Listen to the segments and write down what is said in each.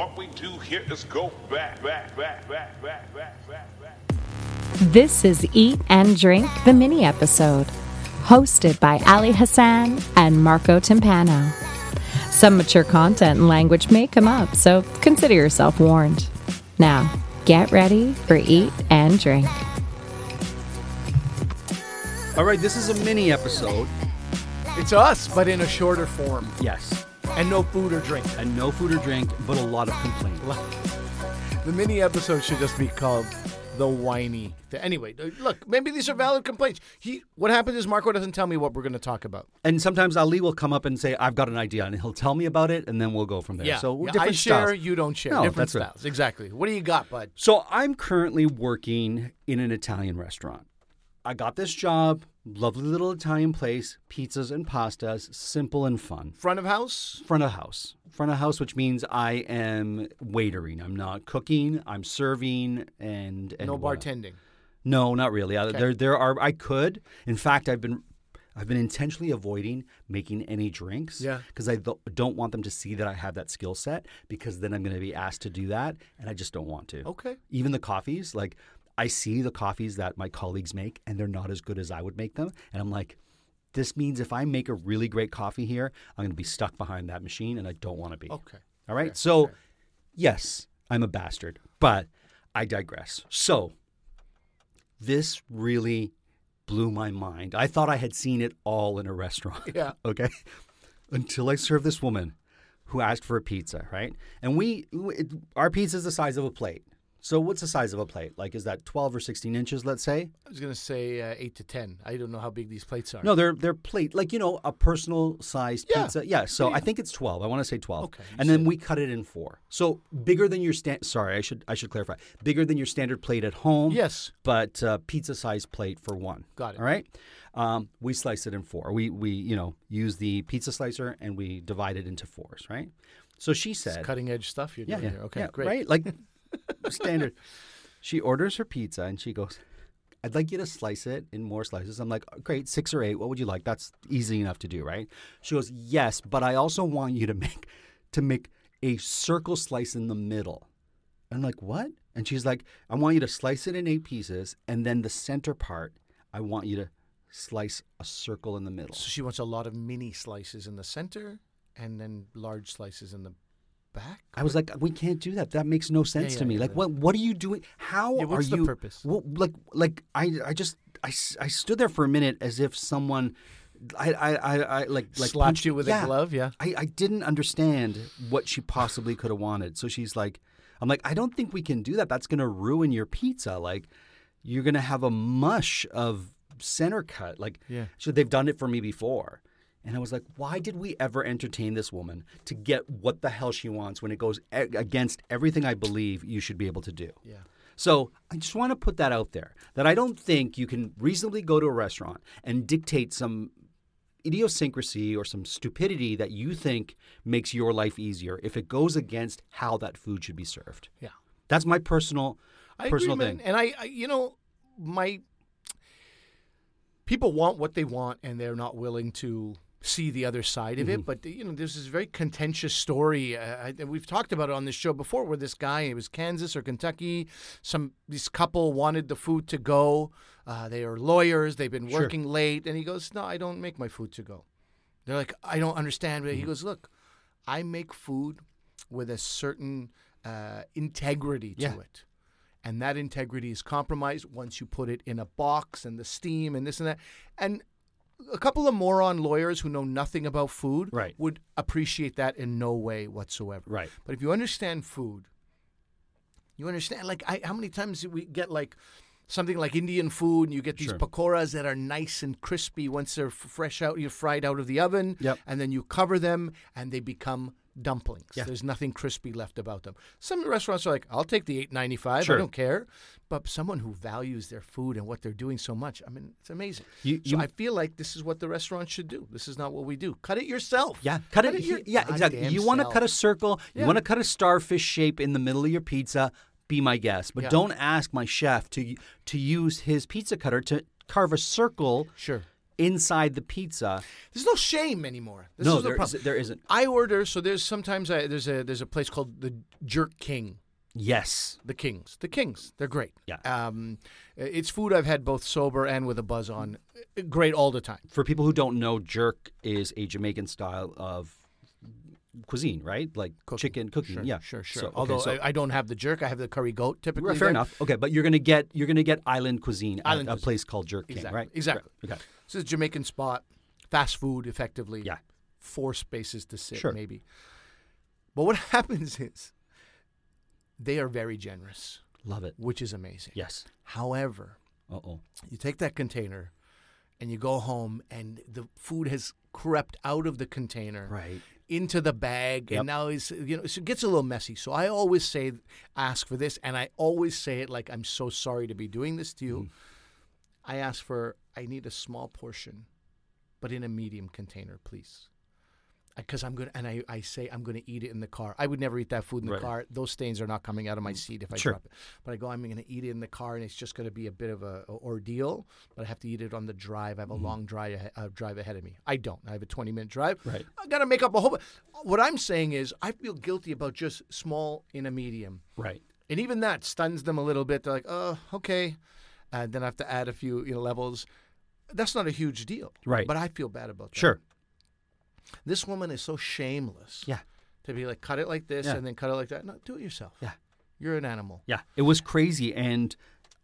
What we do here is go back, back, back, back, back, back, back, back. This is Eat and Drink, the mini episode, hosted by Ali Hassan and Marco Timpano. Some mature content and language may come up, so consider yourself warned. Now, get ready for Eat and Drink. All right, this is a mini episode. It's us, but in a shorter form. Yes. And no food or drink. And no food or drink, but a lot of complaints. The mini episode should just be called The Whiny. Anyway, uh, look, maybe these are valid complaints. He, what happens is Marco doesn't tell me what we're going to talk about. And sometimes Ali will come up and say, I've got an idea, and he'll tell me about it, and then we'll go from there. So we're Yeah, different I share, styles. you don't share. No, different that's right. styles. Exactly. What do you got, bud? So I'm currently working in an Italian restaurant. I got this job, lovely little Italian place, pizzas and pastas, simple and fun. Front of house? Front of house. Front of house, which means I am waitering. I'm not cooking. I'm serving and, and no what- bartending. No, not really. Uh, There, there are. I could. In fact, I've been, I've been intentionally avoiding making any drinks. Yeah. Because I th- don't want them to see that I have that skill set. Because then I'm going to be asked to do that, and I just don't want to. Okay. Even the coffees, like I see the coffees that my colleagues make, and they're not as good as I would make them, and I'm like. This means if I make a really great coffee here, I'm going to be stuck behind that machine, and I don't want to be. Okay. All right. So, yes, I'm a bastard, but I digress. So, this really blew my mind. I thought I had seen it all in a restaurant. Yeah. okay. Until I served this woman who asked for a pizza, right? And we, it, our pizza is the size of a plate. So, what's the size of a plate? Like, is that 12 or 16 inches, let's say? I was going to say uh, 8 to 10. I don't know how big these plates are. No, they're they're plate like you know a personal sized Yeah. pizza. Yeah, so Yeah, yeah. I think it's twelve. I want to say twelve. Okay, and then we cut it in four. So bigger than your stand. Sorry, I should I should clarify. Bigger than your standard plate at home. Yes. but uh, pizza size plate for one. Got it. All right. Um, we slice it in four. We we you know use the pizza slicer and we divide it into fours. Right. So she said, Cutting edge stuff you're yeah, doing yeah, here. Okay, yeah, great. Right, like standard. She orders her pizza and she goes, "I'd like you to slice it in more slices." I'm like, "Great, six or eight. What would you like? That's easy enough to do, right?" She goes, "Yes, but I also want you to make to make a circle slice in the middle." I'm like, "What?" And she's like, "I want you to slice it in eight pieces, and then the center part, I want you to slice a circle in the middle." So she wants a lot of mini slices in the center and then large slices in the back? I was like, we can't do that. That makes no sense yeah, to me. yeah, like, yeah. what what are you doing? How Yeah, what's are the you? purpose? Well, like like I I just I, I stood there for a minute as if someone. I, I, I, I like like Slapped punched- you with yeah. a glove, yeah? I, I didn't understand what she possibly could have wanted. So she's like, I'm like, I don't think we can do that. That's gonna ruin your pizza. Like, you're gonna have a mush of center cut. Like, Yeah. so they've done it for me before. And I was like, why did we ever entertain this woman to get what the hell she wants when it goes against everything I believe you should be able to do? Yeah. So I just want to put that out there that I don't think you can reasonably go to a restaurant and dictate some idiosyncrasy or some stupidity that you think makes your life easier if it goes against how that food should be served. Yeah. That's my personal I personal agree, thing. And I, I, you know, my people want what they want, and they're not willing to see the other side of Mm-hmm. it. But you know, there's this very contentious story. Uh, I- we've talked about it on this show before, where this guy, it was Kansas or Kentucky, some this couple wanted the food to go. Uh, they are lawyers. They've been Sure. working late, and he goes, "No, I don't make my food to go." They're like, "I don't understand." But he Mm-hmm. goes, "Look, I make food with a certain uh, integrity to Yeah. it." and that integrity is compromised once you put it in a box and the steam and this and that. And a couple of moron lawyers who know nothing about food Right. would appreciate that in no way whatsoever. Right. But if you understand food, you understand like I, how many times do we get like something like Indian food and you get these Sure. pakoras that are nice and crispy once they're fresh out, you're fried out of the oven, Yep. and then you cover them and they become dumplings. Yeah. There's nothing crispy left about them. Some restaurants are like, I'll take the eight ninety five. Sure. I don't care. But someone who values their food and what they're doing so much, I mean, it's amazing. You- so I feel like this is what the restaurant should do. This is not what we do. Cut it yourself. Yeah, cut, it. your yeah, exactly. You want to cut a circle. You want to cut a starfish shape in the middle of your pizza. Be my guest, but Yeah. don't ask my chef to to use his pizza cutter to carve a circle Sure. Inside the pizza. There's no shame anymore. This no, is the there, problem. is, there isn't. I order so there's sometimes I, there's a there's a place called the Jerk King. Yes. The Kings, the Kings, they're great. Yeah. Um, it's food I've had both sober and with a buzz on. Great all the time. For people who don't know, jerk is a Jamaican style of cuisine, right? Like chicken cooking. Sure, yeah, sure, sure. So, okay, Although so- I, I don't have the jerk, I have the curry goat typically. Right, fair enough. Okay, but you're gonna get you're gonna get island cuisine Island at a place called Jerk King, Exactly, right? exactly. Right, Okay. This is a Jamaican spot, fast food, effectively. Yeah. Four spaces to sit, Sure. maybe. But what happens is they are very generous, Love it. which is amazing. Yes. However, Uh oh. you take that container and you go home and the food has crept out of the container Right. into the bag Yep. and now it's you know so it gets a little messy so i always say ask for this and i always say it like i'm so sorry to be doing this to you Mm-hmm. i ask for i need a small portion but in a medium container please because i'm gonna and I, I say i'm gonna eat it in the car i would never eat that food in the Right. car those stains are not coming out of my seat if i Sure. drop it but i go i'm gonna eat it in the car and it's just gonna be a bit of a, a ordeal but i have to eat it on the drive i have a Mm-hmm. long drive, uh, drive ahead of me i don't i have a 20 minute drive Right. I got to make up a whole. What I'm saying is, I feel guilty about just small in a medium, Right. and even that stuns them a little bit. They're like, "Oh, okay," and then I have to add a few you know levels. That's not a huge deal, Right. But I feel bad about that. Sure. This woman is so shameless. Yeah. To be like, cut it like this Yeah. and then cut it like that. No, do it yourself. Yeah. You're an animal. Yeah. It was crazy, and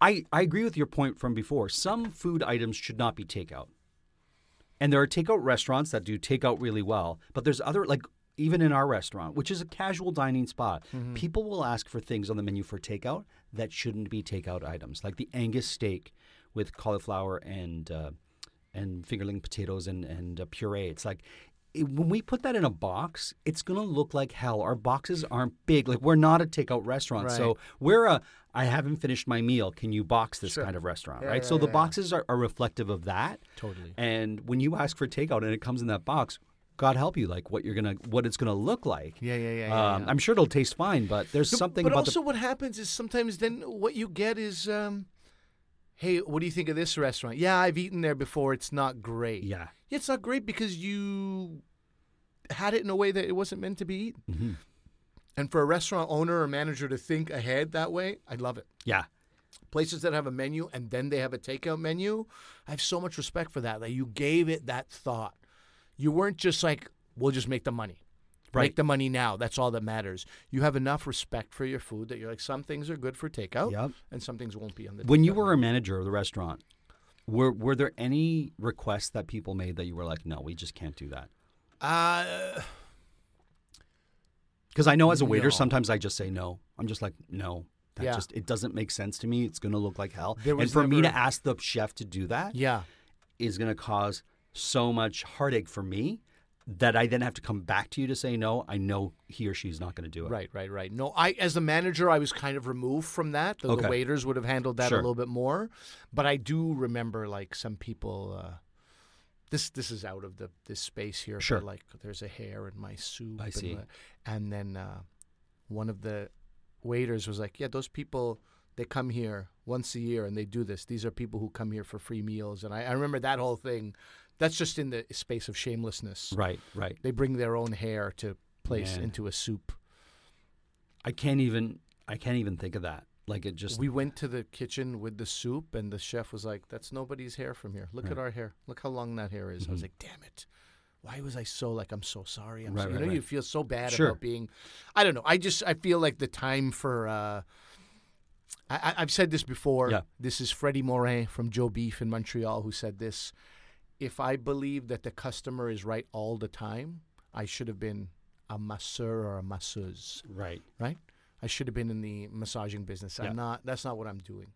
I I agree with your point from before. Some food items should not be takeout, and there are takeout restaurants that do takeout really well. But there's other like even in our restaurant, which is a casual dining spot, people will ask for things on the menu for takeout that shouldn't be takeout items, like the Angus steak with cauliflower and uh, and fingerling potatoes and and uh, puree. It's like it, when we put that in a box, it's gonna look like hell. Our boxes aren't big. Like we're not a takeout restaurant, so we're a. I haven't finished my meal. Can you box this Sure. kind of restaurant, Yeah, right? yeah, so the yeah, yeah. boxes are, are reflective of that. Totally. And when you ask for takeout and it comes in that box, God help you, like what you're gonna, what it's gonna look like. Yeah, yeah, yeah, yeah, Um, yeah. I'm sure it'll taste fine, but there's No, something but about also, what happens is sometimes then what you get is, um, hey, what do you think of this restaurant? Yeah, I've eaten there before. It's not great. yeah. Yeah, it's not great because you had it in a way that it wasn't meant to be eaten. Mm-hmm. And for a restaurant owner or manager to think ahead that way, I love it. Yeah. Places that have a menu and then they have a takeout menu, I have so much respect for that. That you gave it that thought. You weren't just like, we'll just make the money. Right. Make the money now. That's all that matters. You have enough respect for your food that you're like, some things are good for takeout Yep. and some things won't be on the When you were a manager of the restaurant, were were there any requests that people made that you were like, no, we just can't do that? Uh, Because I know as a waiter, No. sometimes I just say no. I'm just like, no. That Yeah. just it doesn't make sense to me. It's gonna look like hell. And for me to ask the chef to do that, yeah. is gonna cause so much heartache for me that I then have to come back to you to say no. I know he or she's not gonna do it. Right, right, right. No, I as a manager, I was kind of removed from that. The, the waiters would have handled that Sure. a little bit more, but I do remember like some people. Uh, this this is out of the this space here. Sure. Like there's a hair in my soup. I and see. the- And, then uh, one of the waiters was like, "Yeah, those people." They come here once a year and they do this. These are people who come here for free meals. And I, I remember that whole thing. That's just in the space of shamelessness. Right, right. They bring their own hair to place Man. into a soup. I can't even I can't even think of that. Like it just We went to the kitchen with the soup, and the chef was like, "That's nobody's hair from here. Look at our hair. Look how long that hair is." I was like, "Damn it! Why was I so like I'm so sorry? I'm Mm-hmm. Right, so, you right, know right. you feel so bad Sure. about being. I don't know. I just I feel like the time for. uh I, I- I've said this before. Yeah. This is Freddie Morin from Joe Beef in Montreal who said this. If I believe that the customer is right all the time, I should have been a masseur or a masseuse right. right? I should have been in the massaging business. Yeah. I'm not. That's not what I'm doing.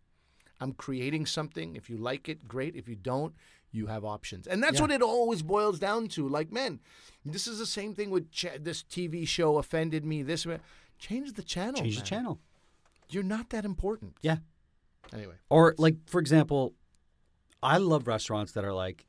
I'm creating something. If you like it, great. If you don't, you have options, and that's Yeah. what it always boils down to. Like, man, this is the same thing with ch- this TV show offended me. This way, change the channel. Change man. the channel. You're not that important. Yeah. Anyway, Or like for example, I love restaurants that are like,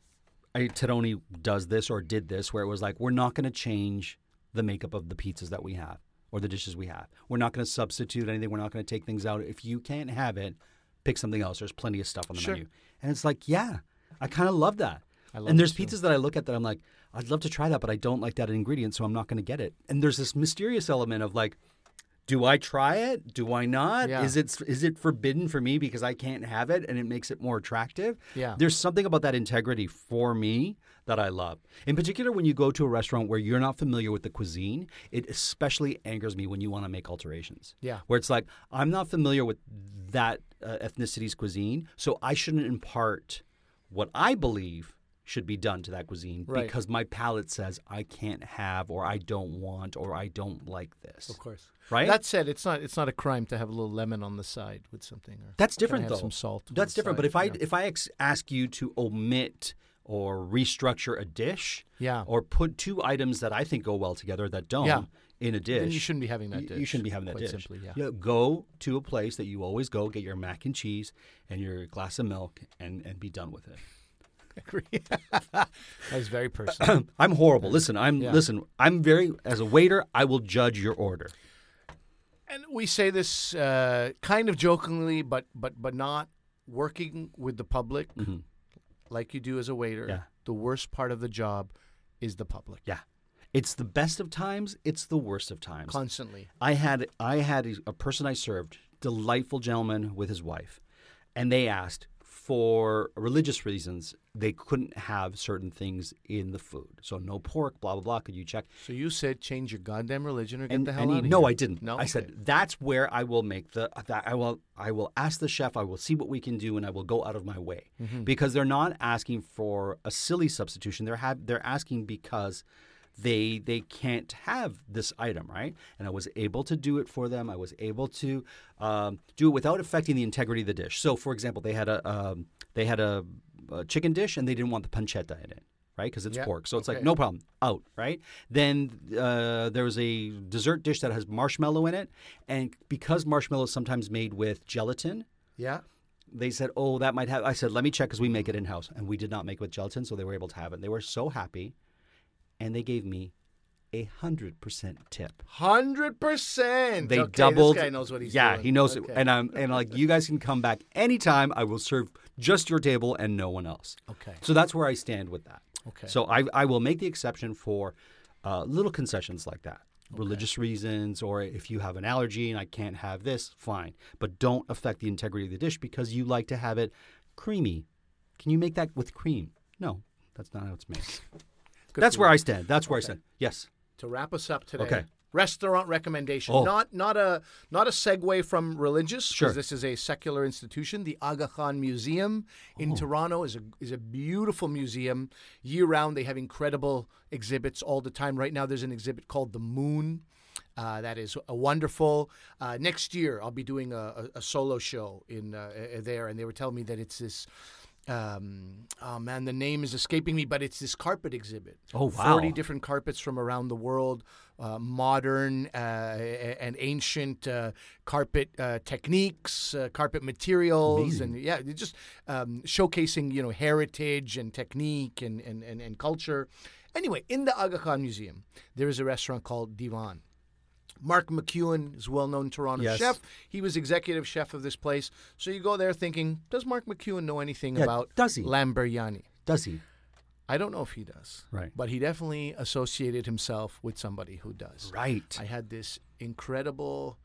I, Terroni does this or did this, where it was like, we're not going to change the makeup of the pizzas that we have or the dishes we have. We're not going to substitute anything. We're not going to take things out. If you can't have it, pick something else. There's plenty of stuff on the Sure. menu. And it's like, yeah, I kind of love that. I love And there's too. pizzas that I look at that I'm like, I'd love to try that, but I don't like that ingredient, so I'm not going to get it. And there's this mysterious element of like, do I try it? Do I not? Yeah. Is it is it forbidden for me because I can't have it, and it makes it more attractive? Yeah. There's something about that integrity for me that I love. In particular, when you go to a restaurant where you're not familiar with the cuisine, it especially angers me when you want to make alterations. Yeah. Where it's like I'm not familiar with that uh, ethnicity's cuisine, so I shouldn't impart what I believe should be done to that cuisine Right. because my palate says I can't have or I don't want or I don't like this. Of course. Right? That said, it's not it's not a crime to have a little lemon on the side with something. Or That's different though. Some salt. That's different. But if I if I ex- ask you to omit or restructure a dish, Yeah. or put two items that I think go well together that don't Yeah. in a dish, then you shouldn't be having that dish. You shouldn't be having that quite dish. Simply, yeah. Go to a place that you always go, get your mac and cheese and your glass of milk, and and be done with it. that was very personal. I'm horrible. Listen, I'm Yeah. listen. I'm very as a waiter. I will judge your order. and we say this uh, kind of jokingly, but but but not working with the public Mhm. like you do as a waiter. Yeah. The worst part of the job is the public. Yeah, it's the best of times. It's the worst of times. Constantly. I had I had a, a person I served, delightful gentleman with his wife, and they asked for religious reasons they couldn't have certain things in the food. So no pork, blah blah blah. Could you check? So you said change your goddamn religion or get And, the hell and he- out of no, here. I didn't. No, I said that's where I will make the I will I will ask the chef. I will see what we can do, and I will go out of my way Mm-hmm. because they're not asking for a silly substitution. They're have they're asking because they they can't have this item, right? And I was able to do it for them. I was able to um, do it without affecting the integrity of the dish. So, for example, they had a um, they had a, a chicken dish, and they didn't want the pancetta in it. Right, because it's pork, so it's like no problem, out. Right. Then uh, there was a dessert dish that has marshmallow in it, and because marshmallow is sometimes made with gelatin, Yeah. they said, "Oh, that might have." I said, "Let me check because we make it in house," and we did not make it with gelatin, so they were able to have it. They were so happy, and they gave me a hundred percent tip. Hundred percent. They okay, doubled. This guy knows what he's doing. yeah, doing. he knows Okay. it. And I'm and like you guys can come back anytime. I will serve just your table and no one else. Okay. So that's where I stand with that. Okay. So I I will make the exception for uh, little concessions like that. Religious reasons, or if you have an allergy and I can't have this, fine. But don't affect the integrity of the dish because you like to have it creamy. Can you make that with cream? No, that's not how it's made. Good that's where. I stand. That's where I stand. Yes. to wrap us up today. Okay. Restaurant recommendation. Oh. Not not a not a segue from religious Sure. this is a secular institution. The Aga Khan Museum in Toronto is a is a beautiful museum year round. They have incredible exhibits all the time. Right now, there's an exhibit called the Moon. Uh, that is a wonderful. Uh, next year, I'll be doing a, a, a solo show in uh, there, and they were telling me that it's this. Um, oh man, the name is escaping me, but it's this carpet exhibit. Oh, wow. Forty different carpets from around the world, uh, modern uh, and ancient uh, carpet uh, techniques, uh, carpet materials, and yeah, just um, showcasing you know heritage and technique and and, and, and culture. Anyway, in the Aga Khan Museum, there is a restaurant called Diwan. Mark McEwen is a well-known Toronto Yes. chef. He was executive chef of this place. So you go there thinking, does Mark McEwen know anything Yeah, about does he? lamb? Does he? I don't know if he does. Right. But he definitely associated himself with somebody who does. Right. I had this incredible.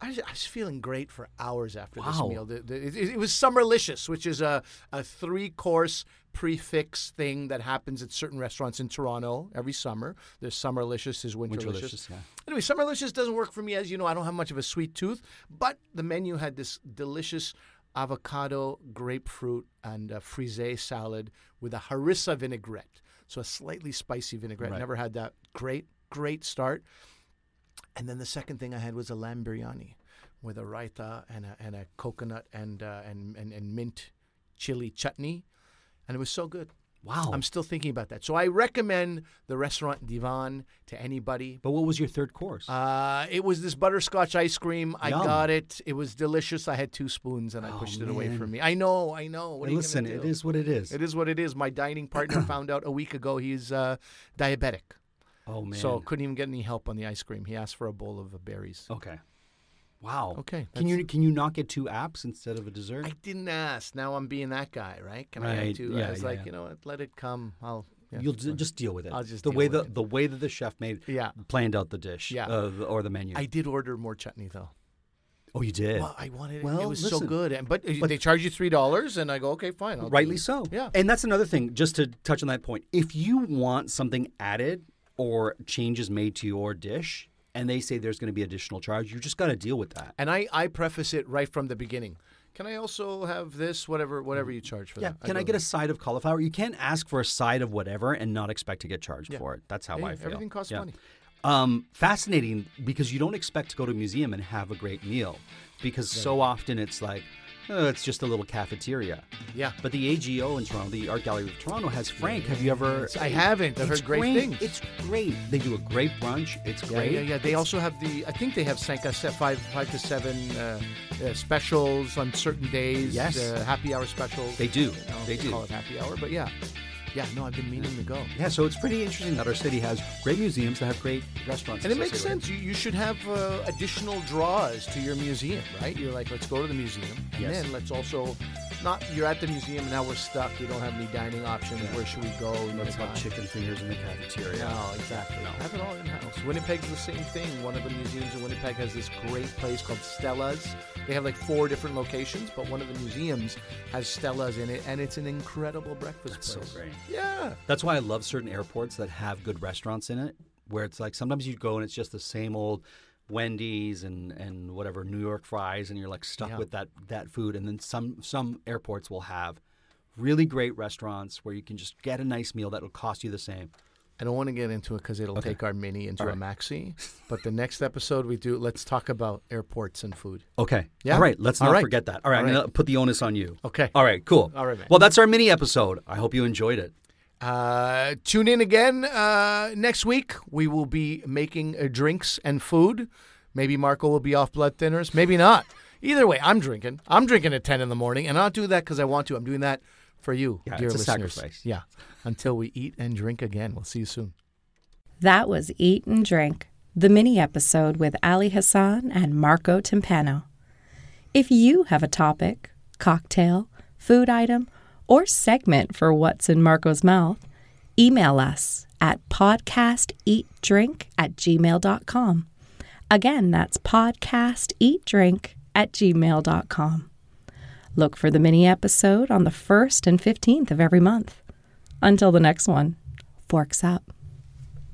I was, I was feeling great for hours after this meal. The, the, it, it was Summerlicious, which is a, a three course prix fixe thing that happens at certain restaurants in Toronto every summer. There's Summerlicious, there's Winterlicious. Winterlicious, yeah. Anyway, Summerlicious doesn't work for me, as you know. I don't have much of a sweet tooth, but the menu had this delicious avocado, grapefruit, and uh, frisee salad with a harissa vinaigrette. So a slightly spicy vinaigrette. Right. Never had that. Great, great start. And then the second thing I had was a lamb biryani with a raita and a, and a coconut and, uh, and, and, and mint chili chutney. And it was so good. Wow. I'm still thinking about that. So I recommend the restaurant Diwan to anybody. but what was your third course? Uh, it was this butterscotch ice cream. I got it. It was delicious. I had two spoons and I Oh, pushed it away from me. I know, I know. What listen, do? is what it is. It is what it is. My dining partner found out a week ago he's uh, diabetic, Oh man. so couldn't even get any help on the ice cream. He asked for a bowl of uh, berries. okay. Wow. Okay, Can you can you not get two apps instead of a dessert? I didn't ask. Now I'm being that guy, right? Can I Right, have two? yeah, I was yeah, like, yeah. you know what? Let it come. I'll. Yeah, You'll fine. just deal with it. I'll just the deal way with the it. the way that the chef made Yeah. planned out the dish. Yeah. uh, or the menu. I did order more chutney though. oh, you did. Well, I wanted. it. Well, it was listen. so good, and but, uh, they charge you three dollars, and I go, okay, fine. I'll Rightly it." so. Yeah. And that's another thing, just to touch on that point. If you want something added or changes made to your dish and they say there's going to be additional charge, you just got to deal with that. And I, I preface it right from the beginning. Can I also have this, whatever, whatever you charge for Yeah. that? Can I go, get a side of cauliflower? You can't ask for a side of whatever and not expect to get charged Yeah. for it. That's how Hey, I feel. everything costs Yeah. money. Um, fascinating because you don't expect to go to a museum and have a great meal because so often it's like, oh, it's just a little cafeteria. Yeah. But the AGO in Toronto, the Art Gallery of Toronto, has Frank. Have you ever? I haven't. I've heard great great. things. It's great. They do a great brunch. It's Yeah, great. yeah, yeah. They also have the. I think they have sept, five, five to seven uh, uh, specials on certain days. Yes. uh, happy hour specials. They do. I don't know if They do. call it happy hour, but yeah, yeah. No, I've been meaning to go. Yeah, so it's pretty interesting that our city has great museums that have great restaurants. And it makes sense. You, you should have uh, additional draws to your museum, right? You're like, let's go to the museum, and Yes. then let's also not. You're at the museum and now. We're stuck. We don't have any dining options. Where should we go? Let's have chicken fingers in the cafeteria. No, exactly. No. Have it all in house. Winnipeg's the same thing. One of the museums in Winnipeg has this great place called Stella's. They have like four different locations, but one of the museums has Stella's in it, and it's an incredible breakfast That's so great. Yeah. That's why I love certain airports that have good restaurants in it, where it's like sometimes you go and it's just the same old Wendy's and, and whatever New York fries, and you're like stuck Yeah. with that that food. And then some some airports will have really great restaurants where you can just get a nice meal that will cost you the same. I don't want to get into it because it'll Okay. take our mini into All a maxi. But the next episode we do, let's talk about airports and food. Okay. Yeah? All right. Let's not right. forget that. All right. All I'm right. gonna put the onus on you. Okay. All right. Cool. All right, man. Well, that's our mini episode. I hope you enjoyed it. Uh, tune in again uh, next week. We will be making uh, drinks and food. Maybe Marco will be off blood thinners. Maybe not. Either way, I'm drinking. I'm drinking at 10 in the morning, and I don't do that because I want to. I'm doing that for you, Yeah, dear it's a listeners. sacrifice. Yeah. Until we eat and drink again. We'll see you soon. That was Eat and Drink, the mini episode with Ali Hassan and Marco Timpano. If you have a topic, cocktail, food item, or segment for what's in Marco's mouth, email us at podcasteatdrink at gmail.com. Again, that's podcasteatdrink at gmail.com. Look for the mini episode on the 1st and 15th of every month. Until the next one, forks up.